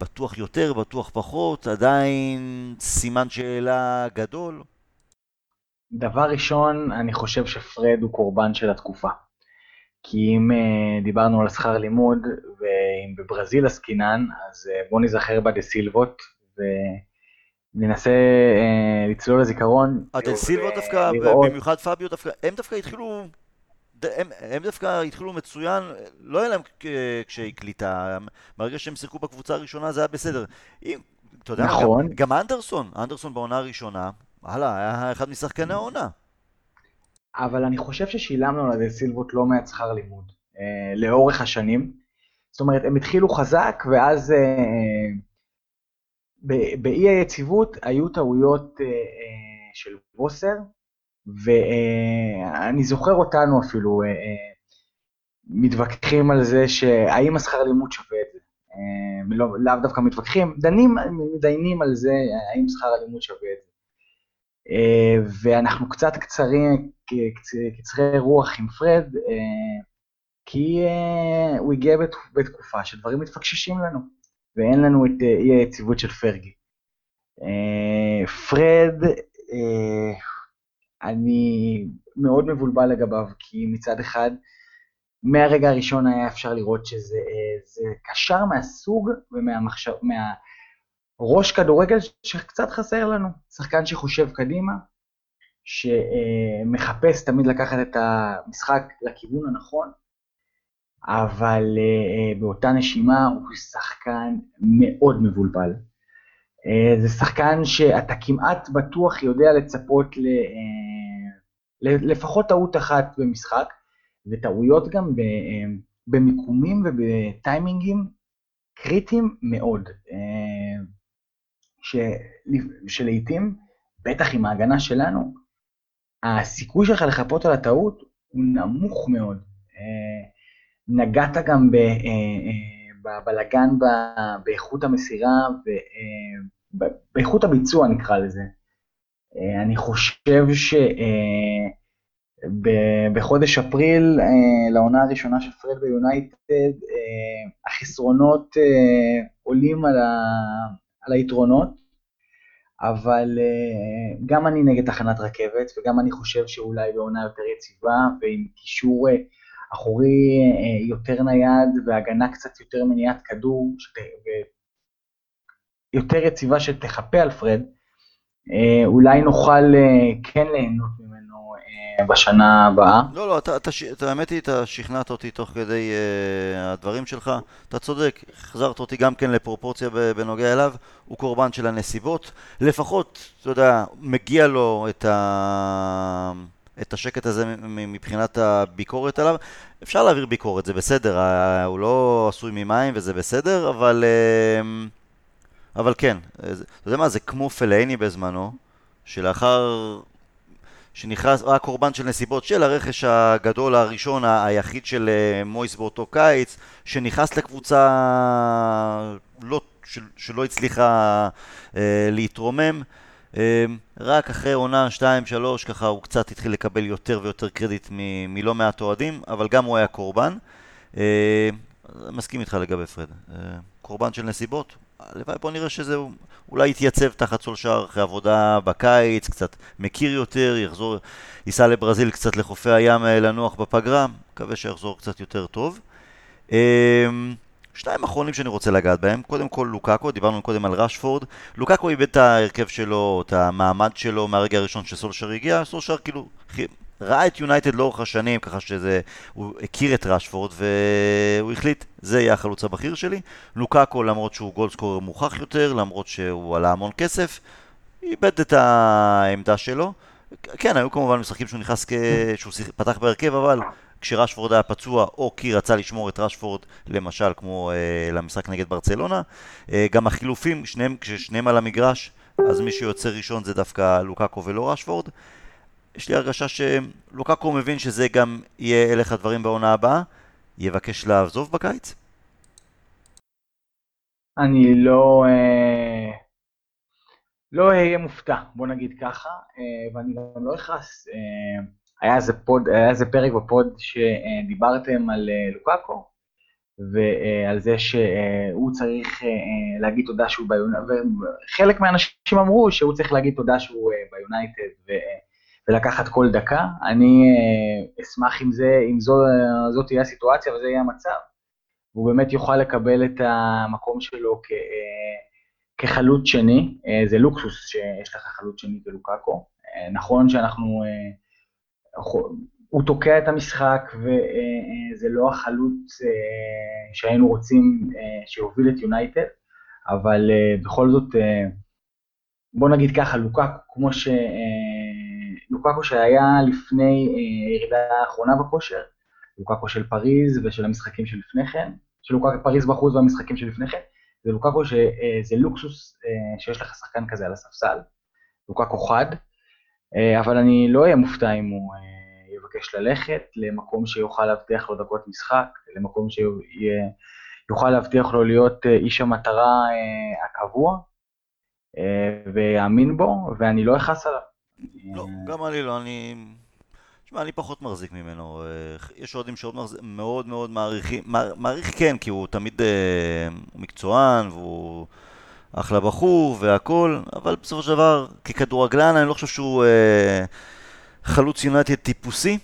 Speaker 1: בטוח יותר, בטוח פחות, עדיין סימן שאלה גדול?
Speaker 2: דבר ראשון, אני חושב שפרד הוא קורבן של התקופה. כי אם uh, דיברנו על שכר לימוד, ואם בברזיל עסקינן, אז uh, בואו נזכר בדה סילבות, וננסה uh, לצלול לזיכרון.
Speaker 1: הדה סילבות דווקא, במיוחד פביו דווקא, הם דווקא התחילו הם, הם דווקא התחילו מצוין, לא היה להם קשיי קליטה, ברגע שהם שיחקו בקבוצה הראשונה זה היה בסדר. אם, אתה יודע, נכון. גם, גם אנדרסון, אנדרסון בעונה הראשונה, וואלה, היה אחד משחקני העונה.
Speaker 2: אבל אני חושב ששילמנו על זה סילבוט לא מעט שכר לימוד, אה, לאורך השנים. זאת אומרת, הם התחילו חזק, ואז אה, באי היציבות היו טעויות אה, אה, של ווסר, ואני זוכר אותנו אפילו אה, אה, מתווכחים על זה שהאם השכר לימוד שווה את זה. אה, לא, לאו דווקא מתווכחים, דנים, מדיינים על זה האם שכר הלימוד שווה את זה. ואנחנו קצת קצרים, קצרי רוח עם פרד, כי הוא הגיע בתקופה שדברים מתפקששים לנו, ואין לנו את אי היציבות של פרגי. פרד, אני מאוד מבולבל לגביו, כי מצד אחד, מהרגע הראשון היה אפשר לראות שזה קשר מהסוג ומהמחשב, מהראש כדורגל שקצת חסר לנו. שחקן שחושב קדימה, שמחפש תמיד לקחת את המשחק לכיוון הנכון, אבל אה, באותה נשימה הוא שחקן מאוד מבולבל. אה, זה שחקן שאתה כמעט בטוח יודע לצפות ל, אה, לפחות טעות אחת במשחק, וטעויות גם אה, במיקומים ובטיימינגים קריטיים מאוד, ש, שלעיתים, בטח עם ההגנה שלנו, הסיכוי שלך לחפות על הטעות הוא נמוך מאוד. נגעת גם ב... בבלגן באיכות המסירה ובאיכות הביצוע נקרא לזה. אה, אני חושב שבחודש אה, אפריל, אה, לעונה הראשונה של פרד ביונייטד, החסרונות עולים. על היתרונות, אבל גם אני נגד תחנת רכבת, וגם אני חושב שאולי בעונה יותר יציבה ועם קישור אחורי אה, יותר נייד והגנה קצת יותר מניעת כדור. יותר יציבה שתחפה על פרד, אה, אולי נוכל אה, כן ליהנות ממנו בשנה הבאה.
Speaker 1: לא, לא, אתה, אתה, אתה, האמת היא, אתה שכנעת אותי תוך כדי uh, הדברים שלך. אתה צודק, החזרת אותי גם כן לפרופורציה בנוגע אליו. הוא קורבן של הנסיבות. לפחות, אתה יודע, מגיע לו את, ה... את השקט הזה מבחינת הביקורת עליו. אפשר להעביר ביקורת, זה בסדר. הוא לא עשוי ממים וזה בסדר, אבל... Uh, אבל כן, אתה יודע מה, זה כמו פלאיני בזמנו, שלאחר שנכנס, היה קורבן של נסיבות של הרכש הגדול הראשון, היחיד של אה, מויס באותו קיץ, שנכנס לקבוצה לא, של, שלא הצליחה אה, להתרומם. אה, רק אחרי עונה 2-3 ככה הוא קצת התחיל לקבל יותר ויותר קרדיט מ- מלא מעט אוהדים, אבל גם הוא היה קורבן. אה, מסכים איתך לגבי פרד. אה, קורבן של נסיבות, הלוואי בוא נראה שזה אולי יתייצב תחת סולשאר אחרי עבודה בקיץ, קצת מכיר יותר, יחזור, ייסע לברזיל קצת לחופי הים אה, לנוח בפגרה, מקווה שיחזור קצת יותר טוב. שניים אחרונים שאני רוצה לגעת בהם, קודם כל לוקאקו, דיברנו קודם על רשפורד, לוקאקו איבד את ההרכב שלו, את המעמד שלו מהרגע הראשון שסולשר הגיע, סולשר כאילו ראה את יונייטד לאורך השנים, ככה שזה, הוא הכיר את רשפורד והוא החליט, זה יהיה החלוץ הבכיר שלי. לוקאקו, למרות שהוא גולדסקורר מוכח יותר, למרות שהוא עלה המון כסף, איבד את העמדה שלו. כן, היו כמובן משחקים שהוא נכנס כ... שהוא פתח בהרכב, אבל כשרשפורד היה פצוע, או כי רצה לשמור את רשפורד, למשל, כמו אה, למשחק נגד ברצלונה. אה, גם החילופים, שניהם, כששניהם על המגרש, אז מי שיוצא ראשון זה דווקא לוקאקו ולא רשפורד. יש לי הרגשה שלוקקו מבין שזה גם יהיה הלך הדברים בעונה הבאה, יבקש לעזוב בקיץ?
Speaker 2: אני לא... אה, לא אהיה מופתע, בוא נגיד ככה, אה, ואני גם לא אכעס. אה, היה איזה פוד, היה איזה פרק בפוד שדיברתם על לוקקו, ועל זה שהוא צריך להגיד תודה שהוא ביונייטד, וחלק מהאנשים אמרו שהוא צריך להגיד תודה שהוא ביונייטד, ולקחת כל דקה. אני אה, אשמח אם, זה, אם זו, זאת תהיה הסיטואציה וזה יהיה המצב. והוא באמת יוכל לקבל את המקום שלו כ, אה, כחלוץ שני. אה, זה לוקסוס שיש לך חלוץ שני כלוקאקו. נכון שאנחנו... הוא תוקע את המשחק וזה לא החלוץ שהיינו רוצים שיוביל את יונייטד, אבל בכל זאת, בוא נגיד ככה, לוקאקו, כמו ש... לוקקו שהיה לפני הירידה אה, האחרונה בכושר, לוקקו של פריז ושל המשחקים שלפני כן, של לוקקו פריז בחוץ והמשחקים שלפני כן, זה לוקקו שזה אה, לוקסוס אה, שיש לך שחקן כזה על הספסל, לוקקו חד, אבל אני לא אהיה מופתע אם הוא יבקש ללכת למקום שיוכל להבטיח לו דקות משחק, למקום שיוכל להבטיח לו להיות איש המטרה הקבוע, ויאמין בו, ואני לא אכעס עליו.
Speaker 1: לא, גם אני לא, אני... תשמע, אני פחות מחזיק ממנו. אה, יש אוהדים שעוד מאוד מאוד מעריכים, מעריך כן, כי הוא תמיד אה, מקצוען, והוא אחלה בחור והכל, אבל בסופו של דבר, ככדורגלן, אני לא חושב שהוא אה, חלוץ יונייטד טיפוסי.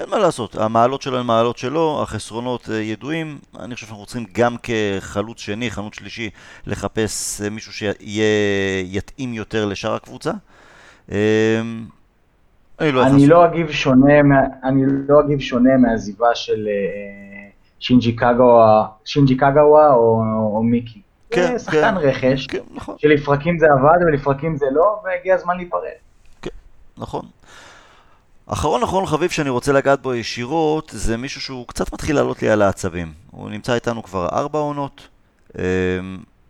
Speaker 1: אין מה לעשות, המעלות שלו הן מעלות שלו, החסרונות ידועים. אני חושב שאנחנו צריכים גם כחלוץ שני, חלוץ שלישי, לחפש מישהו שיתאים יותר לשאר הקבוצה.
Speaker 2: אמ, אני לא, אני לא אגיב שונה, אני לא אגיב שונה מהעזיבה של אה, שינג'י קאגאווה או, או מיקי. כן, זה שחקן כן, רכש, כן, נכון. שלפרקים זה עבד ולפרקים זה לא, והגיע הזמן להיפרד.
Speaker 1: כן, נכון. אחרון אחרון חביב שאני רוצה לגעת בו ישירות, זה מישהו שהוא קצת מתחיל לעלות לי על העצבים. הוא נמצא איתנו כבר ארבע עונות. אמ,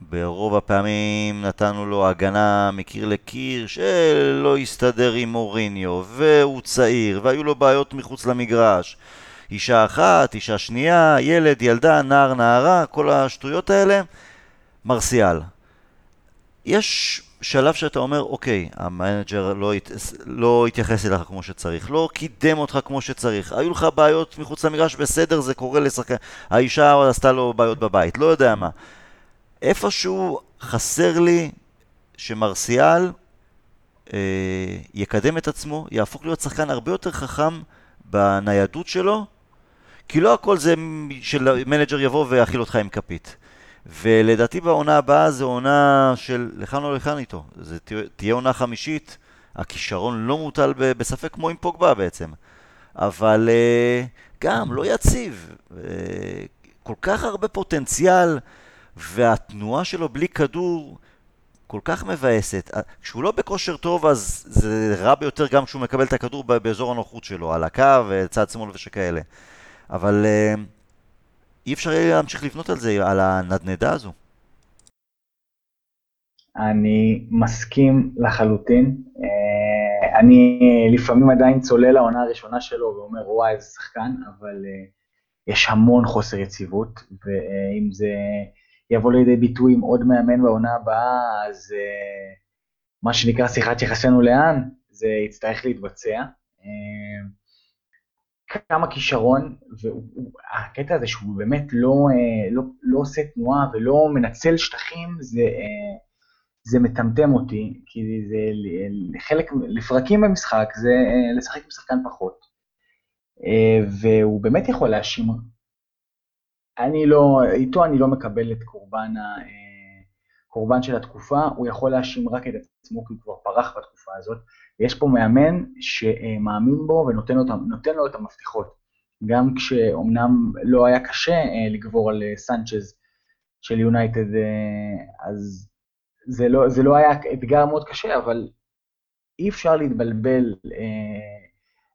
Speaker 1: ברוב הפעמים נתנו לו הגנה מקיר לקיר שלא הסתדר עם מוריניו, והוא צעיר, והיו לו בעיות מחוץ למגרש. אישה אחת, אישה שנייה, ילד, ילדה, נער, נערה, כל השטויות האלה, מרסיאל. יש שלב שאתה אומר, אוקיי, המנג'ר לא, הת... לא התייחס אליך כמו שצריך, לא קידם אותך כמו שצריך, היו לך בעיות מחוץ למגרש, בסדר, זה קורה לשחקן, האישה עשתה לו בעיות בבית, לא יודע מה. איפשהו חסר לי שמרסיאל אה, יקדם את עצמו, יהפוך להיות שחקן הרבה יותר חכם בניידות שלו, כי לא הכל זה שמנג'ר יבוא ויאכיל אותך עם כפית. ולדעתי בעונה הבאה זו עונה של לכאן או לכאן איתו. זה תהיה עונה חמישית, הכישרון לא מוטל בספק כמו עם פוגבה בעצם. אבל אה, גם לא יציב. אה, כל כך הרבה פוטנציאל, והתנועה שלו בלי כדור כל כך מבאסת. כשהוא לא בכושר טוב אז זה רע ביותר גם כשהוא מקבל את הכדור באזור הנוחות שלו, על הקו, צד שמאל ושכאלה. אבל אי אפשר יהיה להמשיך לבנות על זה, על הנדנדה הזו.
Speaker 2: אני מסכים לחלוטין. אה, אני לפעמים עדיין צולל לעונה הראשונה שלו ואומר, וואי, איזה שחקן, אבל אה, יש המון חוסר יציבות, ואם זה יבוא לידי ביטוי עם עוד מאמן בעונה הבאה, אז אה, מה שנקרא שיחת יחסינו לאן, זה יצטרך להתבצע. כמה כישרון, והקטע הזה שהוא באמת לא, לא, לא עושה תנועה ולא מנצל שטחים, זה, זה מטמטם אותי, כי זה לחלק, לפרקים במשחק זה לשחק עם שחקן פחות. והוא באמת יכול להאשים, אני לא, איתו אני לא מקבל את קורבן, קורבן של התקופה, הוא יכול להאשים רק את עצמו, כי הוא כבר פרח בתקופה הזאת. יש פה מאמן שמאמין בו ונותן לו, לו את המפתחות. גם כשאומנם לא היה קשה לגבור על סנצ'ז של יונייטד, אז זה לא, זה לא היה אתגר מאוד קשה, אבל אי אפשר להתבלבל אה,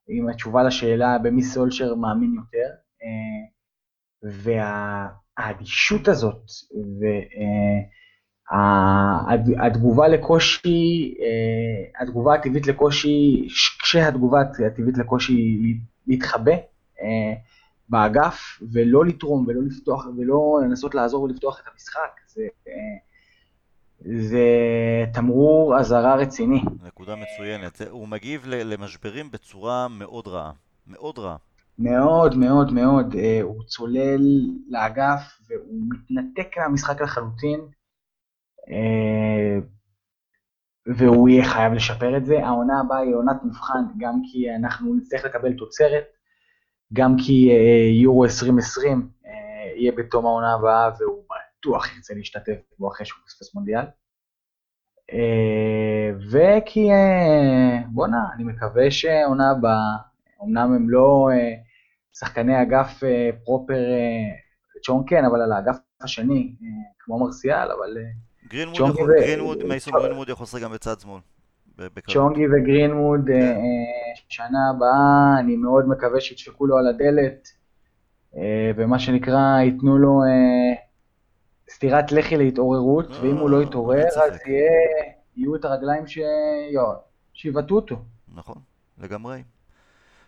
Speaker 2: עם התשובה לשאלה במי סולשר מאמין יותר. אה, והאדישות הזאת, והתגובה אה, לקושי, אה, התגובה הטבעית לקושי, כשהתגובה הטבעית לקושי להתחבא אה, באגף, ולא לתרום ולא לפתוח ולא לנסות לעזור ולפתוח את המשחק, זה... זה תמרור אזהרה רציני.
Speaker 1: נקודה מצוינת. הוא מגיב למשברים בצורה מאוד רעה. מאוד רעה.
Speaker 2: מאוד מאוד מאוד. אה, הוא צולל לאגף והוא מתנתק מהמשחק לחלוטין. אה, והוא יהיה חייב לשפר את זה. העונה הבאה היא עונת מבחן, גם כי אנחנו נצטרך לקבל תוצרת, גם כי אה, יורו 2020 יהיה בתום העונה הבאה והוא בטוח ירצה להשתתף בו אחרי שהוא פספס מונדיאל. אה, וכי, אה, בואנה, אני מקווה שעונה הבאה, אמנם הם לא אה, שחקני אגף פרופר צ'ון כן, אבל על האגף השני, כמו מרסיאל, אבל...
Speaker 1: גרינווד, מייסון גרינווד יכול לשחק גם בצד שמאל.
Speaker 2: צ'ונגי וגרינווד, כן. שנה הבאה, אני מאוד מקווה שידפקו לו על הדלת, ומה שנקרא, ייתנו לו סטירת לחי להתעוררות, ואם הוא לא יתעורר, אז יהיו את הרגליים שיבטאו אותו.
Speaker 1: נכון, לגמרי.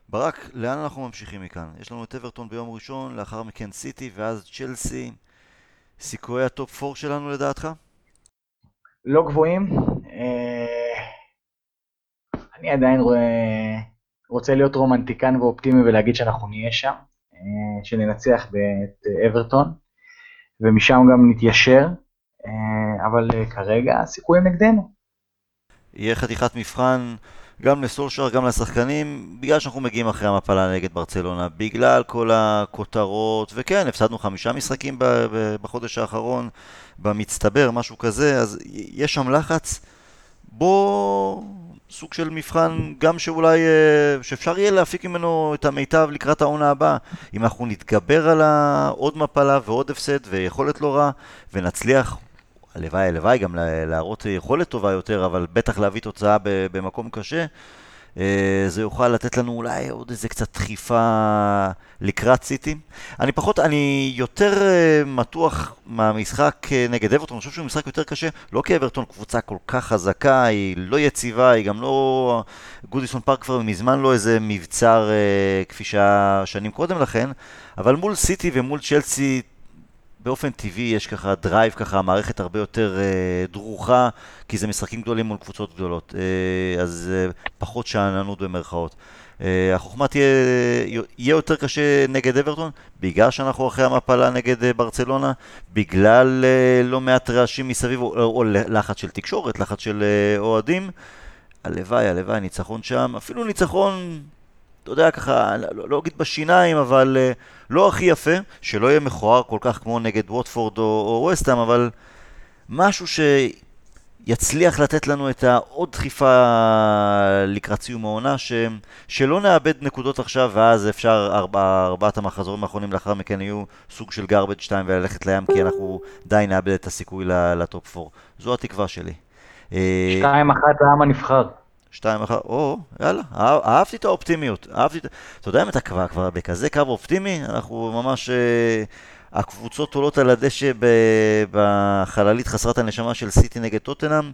Speaker 1: ברק, לאן אנחנו ממשיכים מכאן? יש לנו את אברטון ביום ראשון, לאחר מכן סיטי, ואז צ'לסי. סיכויי הטופ 4 שלנו לדעתך?
Speaker 2: לא גבוהים. אה, אני עדיין רוצה להיות רומנטיקן ואופטימי ולהגיד שאנחנו נהיה שם, אה, שננצח את אברטון. ומשם גם נתיישר, אה, אבל כרגע הסיכויים נגדנו.
Speaker 1: יהיה חתיכת מבחן גם לסולשר, גם לשחקנים, בגלל שאנחנו מגיעים אחרי המפלה נגד ברצלונה, בגלל כל הכותרות, וכן, הפסדנו חמישה משחקים בחודש האחרון, במצטבר, משהו כזה, אז יש שם לחץ. בוא סוג של מבחן גם שאולי, אה, שאפשר יהיה להפיק ממנו את המיטב לקראת העונה הבאה. אם אנחנו נתגבר על עוד מפלה ועוד הפסד ויכולת לא רע, ונצליח, הלוואי הלוואי גם להראות יכולת טובה יותר, אבל בטח להביא תוצאה במקום קשה. אה, זה יוכל לתת לנו אולי עוד איזה קצת דחיפה לקראת סיטי. אני פחות, אני יותר אה, מתוח מהמשחק אה, נגד אברטון, אני חושב שהוא משחק יותר קשה, לא כי אברטון קבוצה כל כך חזקה, היא לא יציבה, היא גם לא... גודיסון פארק כבר מזמן לא איזה מבצר כפי שהיה שנים קודם לכן, אבל מול סיטי ומול צ'לסי באופן טבעי יש ככה drive, ככה מערכת הרבה יותר אה, דרוכה, כי זה משחקים גדולים מול קבוצות גדולות, אה, אז אה, פחות שאננות במרכאות. אה, החוכמה תהיה, יהיה יותר קשה נגד אברטון, בגלל שאנחנו אחרי המפלה נגד אה, ברצלונה, בגלל אה, לא מעט רעשים מסביב, או, או לחץ של תקשורת, לחץ של אה, אוהדים. הלוואי, הלוואי, ניצחון שם, אפילו ניצחון אתה יודע, ככה, לא, לא אגיד בשיניים, אבל uh, לא הכי יפה, שלא יהיה מכוער כל כך כמו נגד ווטפורד או, או ווסטהאם, אבל משהו יצליח לתת לנו את העוד דחיפה לקראת סיום העונה, ש... שלא נאבד נקודות עכשיו, ואז אפשר ארבע, ארבעת המחזורים האחרונים לאחר מכן יהיו סוג של garbage 2 וללכת לים, כי אנחנו די נאבד את הסיכוי לטופ 4. זו התקווה שלי.
Speaker 2: אה, שתיים אחת לעם הנבחר.
Speaker 1: שתיים אחת, או, יאללה, אהבתי את האופטימיות, אהבתי את... אתה יודע אם אתה כבר, כבר בכזה קו אופטימי, אנחנו ממש... אה, הקבוצות עולות על הדשא בחללית חסרת הנשמה של סיטי נגד טוטנאם.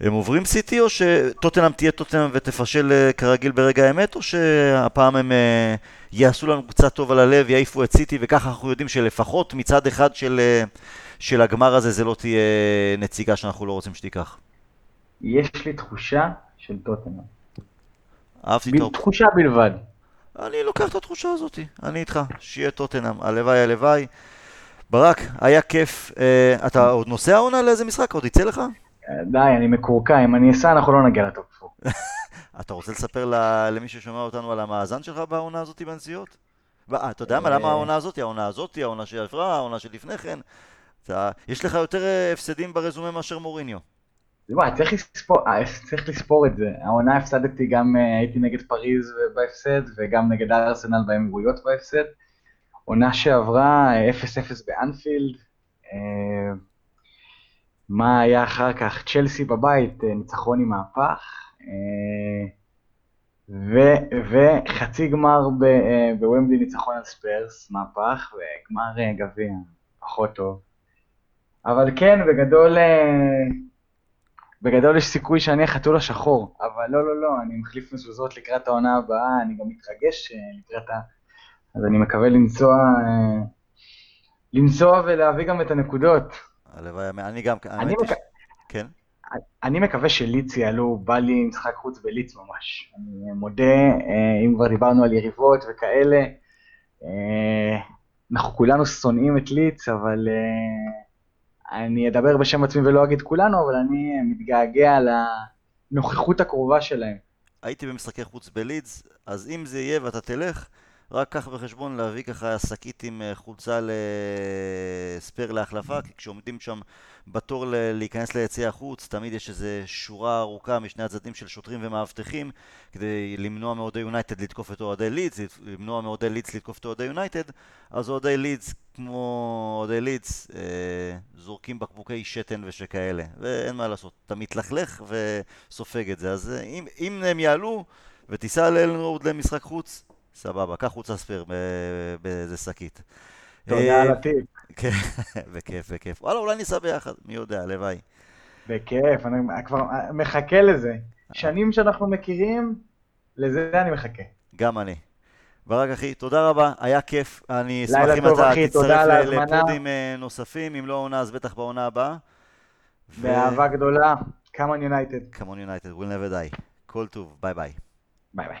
Speaker 1: הם עוברים סיטי או שטוטנאם תהיה טוטנאם ותפשל אה, כרגיל ברגע האמת, או שהפעם הם אה, יעשו לנו קצת טוב על הלב, יעיפו את סיטי, וככה אנחנו יודעים שלפחות מצד אחד של, אה, של הגמר הזה זה לא תהיה נציגה שאנחנו לא רוצים שתיקח.
Speaker 2: יש לי תחושה של טוטנאם.
Speaker 1: אהבתי
Speaker 2: טוב. תחושה בלבד.
Speaker 1: אני לוקח את התחושה הזאת, אני איתך, שיהיה טוטנאם, הלוואי הלוואי. ברק, היה כיף. Uh, אתה עוד נוסע עונה לאיזה משחק? עוד יצא לך?
Speaker 2: די, אני מקורקע, אם אני אסע אנחנו לא נגיע לטופ [laughs]
Speaker 1: אתה רוצה לספר למי ששומע אותנו על המאזן שלך בעונה הזאת בנסיעות? אה, אתה יודע מה, למה העונה הזאת? העונה הזאת, העונה שעברה, העונה שלפני כן. יש לך יותר אה, הפסדים ברזומה מאשר מוריניו.
Speaker 2: וואי, צריך לספור, אה, צריך לספור את זה. העונה הפסדתי גם, אה, הייתי נגד פריז בהפסד, וגם נגד ארסנל באמירויות בהפסד. עונה שעברה 0-0 אה, באנפילד. מה היה אחר כך? צ'לסי בבית, ניצחון עם מהפך. וחצי גמר בוומבלי ניצחון על ספרס, מהפך, וגמר גביע, פחות טוב. אבל כן, בגדול... בגדול יש סיכוי שאני החתול השחור, אבל לא, לא, לא, אני מחליף מזוזות לקראת העונה הבאה, אני גם מתרגש אה, לקראת ה... אז אני מקווה לנסוע, אה, לנסוע ולהביא גם את הנקודות.
Speaker 1: הלוואי, אני גם,
Speaker 2: אני מק... כן. אני מקווה שליץ יעלו, בא לי משחק חוץ בליץ ממש. אני מודה, אה, אם כבר דיברנו על יריבות וכאלה, אנחנו כולנו שונאים את ליץ, אבל אני אדבר בשם עצמי ולא אגיד כולנו, אבל אני מתגעגע לנוכחות הקרובה שלהם.
Speaker 1: הייתי במשחקי חוץ בלידס, אז אם זה יהיה ואתה תלך, רק קח בחשבון להביא ככה שקית עם אה, חולצה לספייר להחלפה, כי כשעומדים שם בתור להיכנס ליציע החוץ, תמיד יש איזו שורה ארוכה משני הצדדים של שוטרים ומאבטחים כדי למנוע מאוהדי יונייטד לתקוף את אוהדי לידס, למנוע מאוהדי לידס לתקוף את אוהדי יונייטד, אז אוהדי לידס, כמו אוהדי לידס, אה, זורקים בקבוקי שתן ושכאלה, ואין מה לעשות, אתה מתלכלך וסופג את זה, אז אה, אם, אם הם יעלו ותיסע לאלן רוד למשחק חוץ, סבבה, קח חוץ הספייר באיזה שקית.
Speaker 2: תודה על הטיפ.
Speaker 1: כן, [laughs] בכיף, בכיף. וואלה, אולי ניסע ביחד, מי יודע, הלוואי.
Speaker 2: בכיף, אני כבר מחכה לזה. שנים שאנחנו מכירים, לזה אני מחכה.
Speaker 1: גם אני. ברק אחי, תודה רבה, היה כיף. אני אשמח אם אתה תצטרף לפודים אה, נוספים, אם לא עונה אז בטח בעונה הבאה.
Speaker 2: באהבה גדולה, Come on
Speaker 1: United. Come on United, we'll never die. כל טוב, ביי ביי.
Speaker 2: ביי ביי.